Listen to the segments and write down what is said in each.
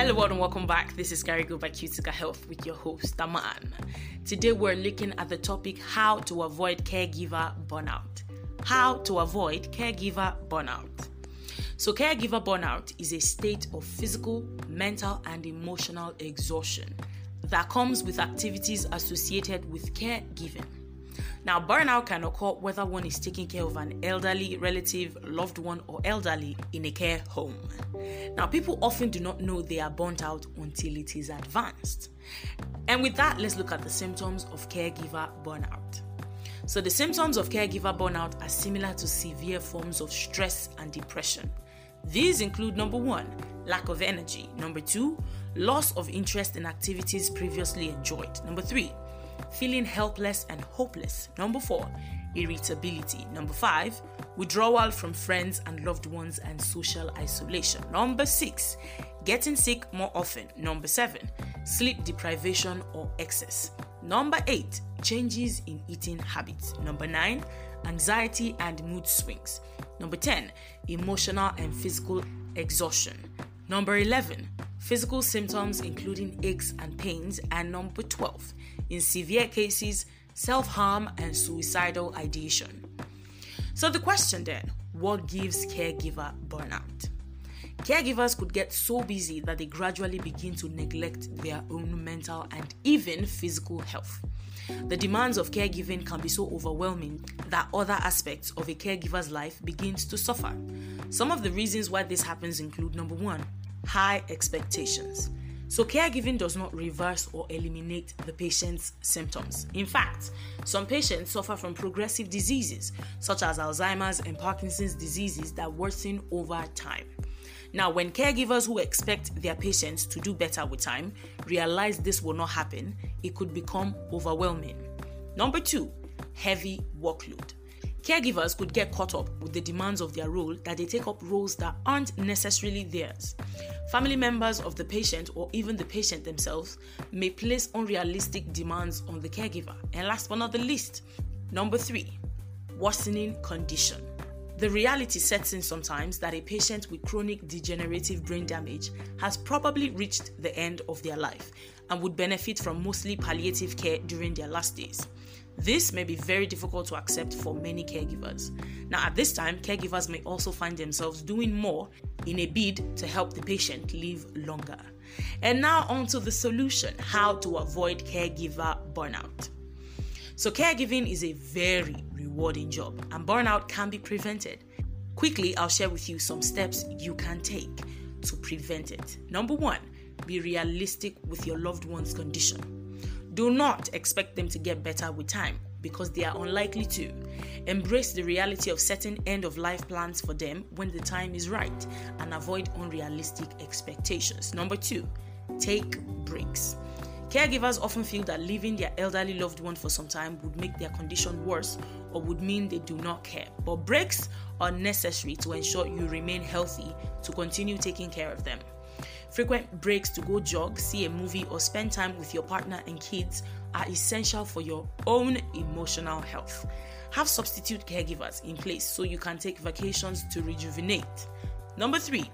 Hello, world and welcome back. This is Carigo by Cutica Health with your host, Daman. Today, we're looking at the topic how to avoid caregiver burnout. How to avoid caregiver burnout. So, caregiver burnout is a state of physical, mental, and emotional exhaustion that comes with activities associated with caregiving. Now, burnout can occur whether one is taking care of an elderly relative, loved one, or elderly in a care home. Now, people often do not know they are burnt out until it is advanced. And with that, let's look at the symptoms of caregiver burnout. So, the symptoms of caregiver burnout are similar to severe forms of stress and depression. These include number one, lack of energy, number two, loss of interest in activities previously enjoyed, number three, feeling helpless and hopeless. Number four, irritability. Number five, withdrawal from friends and loved ones and social isolation. Number six, getting sick more often. Number seven, sleep deprivation or excess. Number eight, changes in eating habits. Number nine, anxiety and mood swings. Number 10, emotional and physical exhaustion. Number 11, physical symptoms including aches and pains. And number 12, in severe cases, self harm and suicidal ideation. So, the question then what gives caregiver burnout? Caregivers could get so busy that they gradually begin to neglect their own mental and even physical health. The demands of caregiving can be so overwhelming that other aspects of a caregiver's life begins to suffer. Some of the reasons why this happens include number 1, high expectations. So, caregiving does not reverse or eliminate the patient's symptoms. In fact, some patients suffer from progressive diseases such as Alzheimer's and Parkinson's diseases that worsen over time. Now, when caregivers who expect their patients to do better with time realize this will not happen, it could become overwhelming. Number two, heavy workload. Caregivers could get caught up with the demands of their role that they take up roles that aren't necessarily theirs. Family members of the patient or even the patient themselves may place unrealistic demands on the caregiver. And last but not the least, number three, worsening condition. The reality sets in sometimes that a patient with chronic degenerative brain damage has probably reached the end of their life and would benefit from mostly palliative care during their last days. This may be very difficult to accept for many caregivers. Now, at this time, caregivers may also find themselves doing more in a bid to help the patient live longer. And now, on to the solution how to avoid caregiver burnout. So, caregiving is a very rewarding job, and burnout can be prevented. Quickly, I'll share with you some steps you can take to prevent it. Number one, be realistic with your loved one's condition. Do not expect them to get better with time because they are unlikely to. Embrace the reality of setting end of life plans for them when the time is right and avoid unrealistic expectations. Number two, take breaks. Caregivers often feel that leaving their elderly loved one for some time would make their condition worse or would mean they do not care. But breaks are necessary to ensure you remain healthy to continue taking care of them. Frequent breaks to go jog, see a movie, or spend time with your partner and kids are essential for your own emotional health. Have substitute caregivers in place so you can take vacations to rejuvenate. Number three,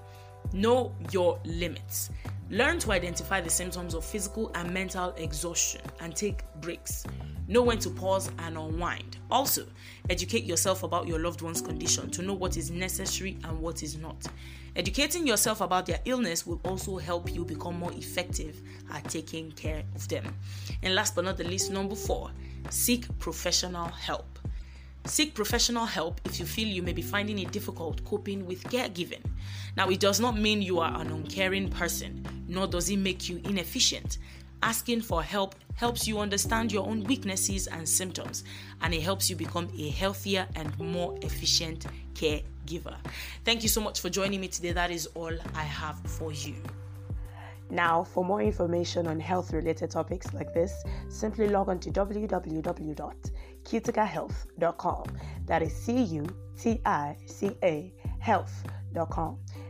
know your limits. Learn to identify the symptoms of physical and mental exhaustion and take breaks. Know when to pause and unwind. Also, educate yourself about your loved one's condition to know what is necessary and what is not. Educating yourself about their illness will also help you become more effective at taking care of them. And last but not the least, number four, seek professional help. Seek professional help if you feel you may be finding it difficult coping with caregiving. Now, it does not mean you are an uncaring person, nor does it make you inefficient. Asking for help helps you understand your own weaknesses and symptoms, and it helps you become a healthier and more efficient caregiver. Thank you so much for joining me today. That is all I have for you. Now, for more information on health related topics like this, simply log on to www.cuticahealth.com. That is C U T I C A health.com.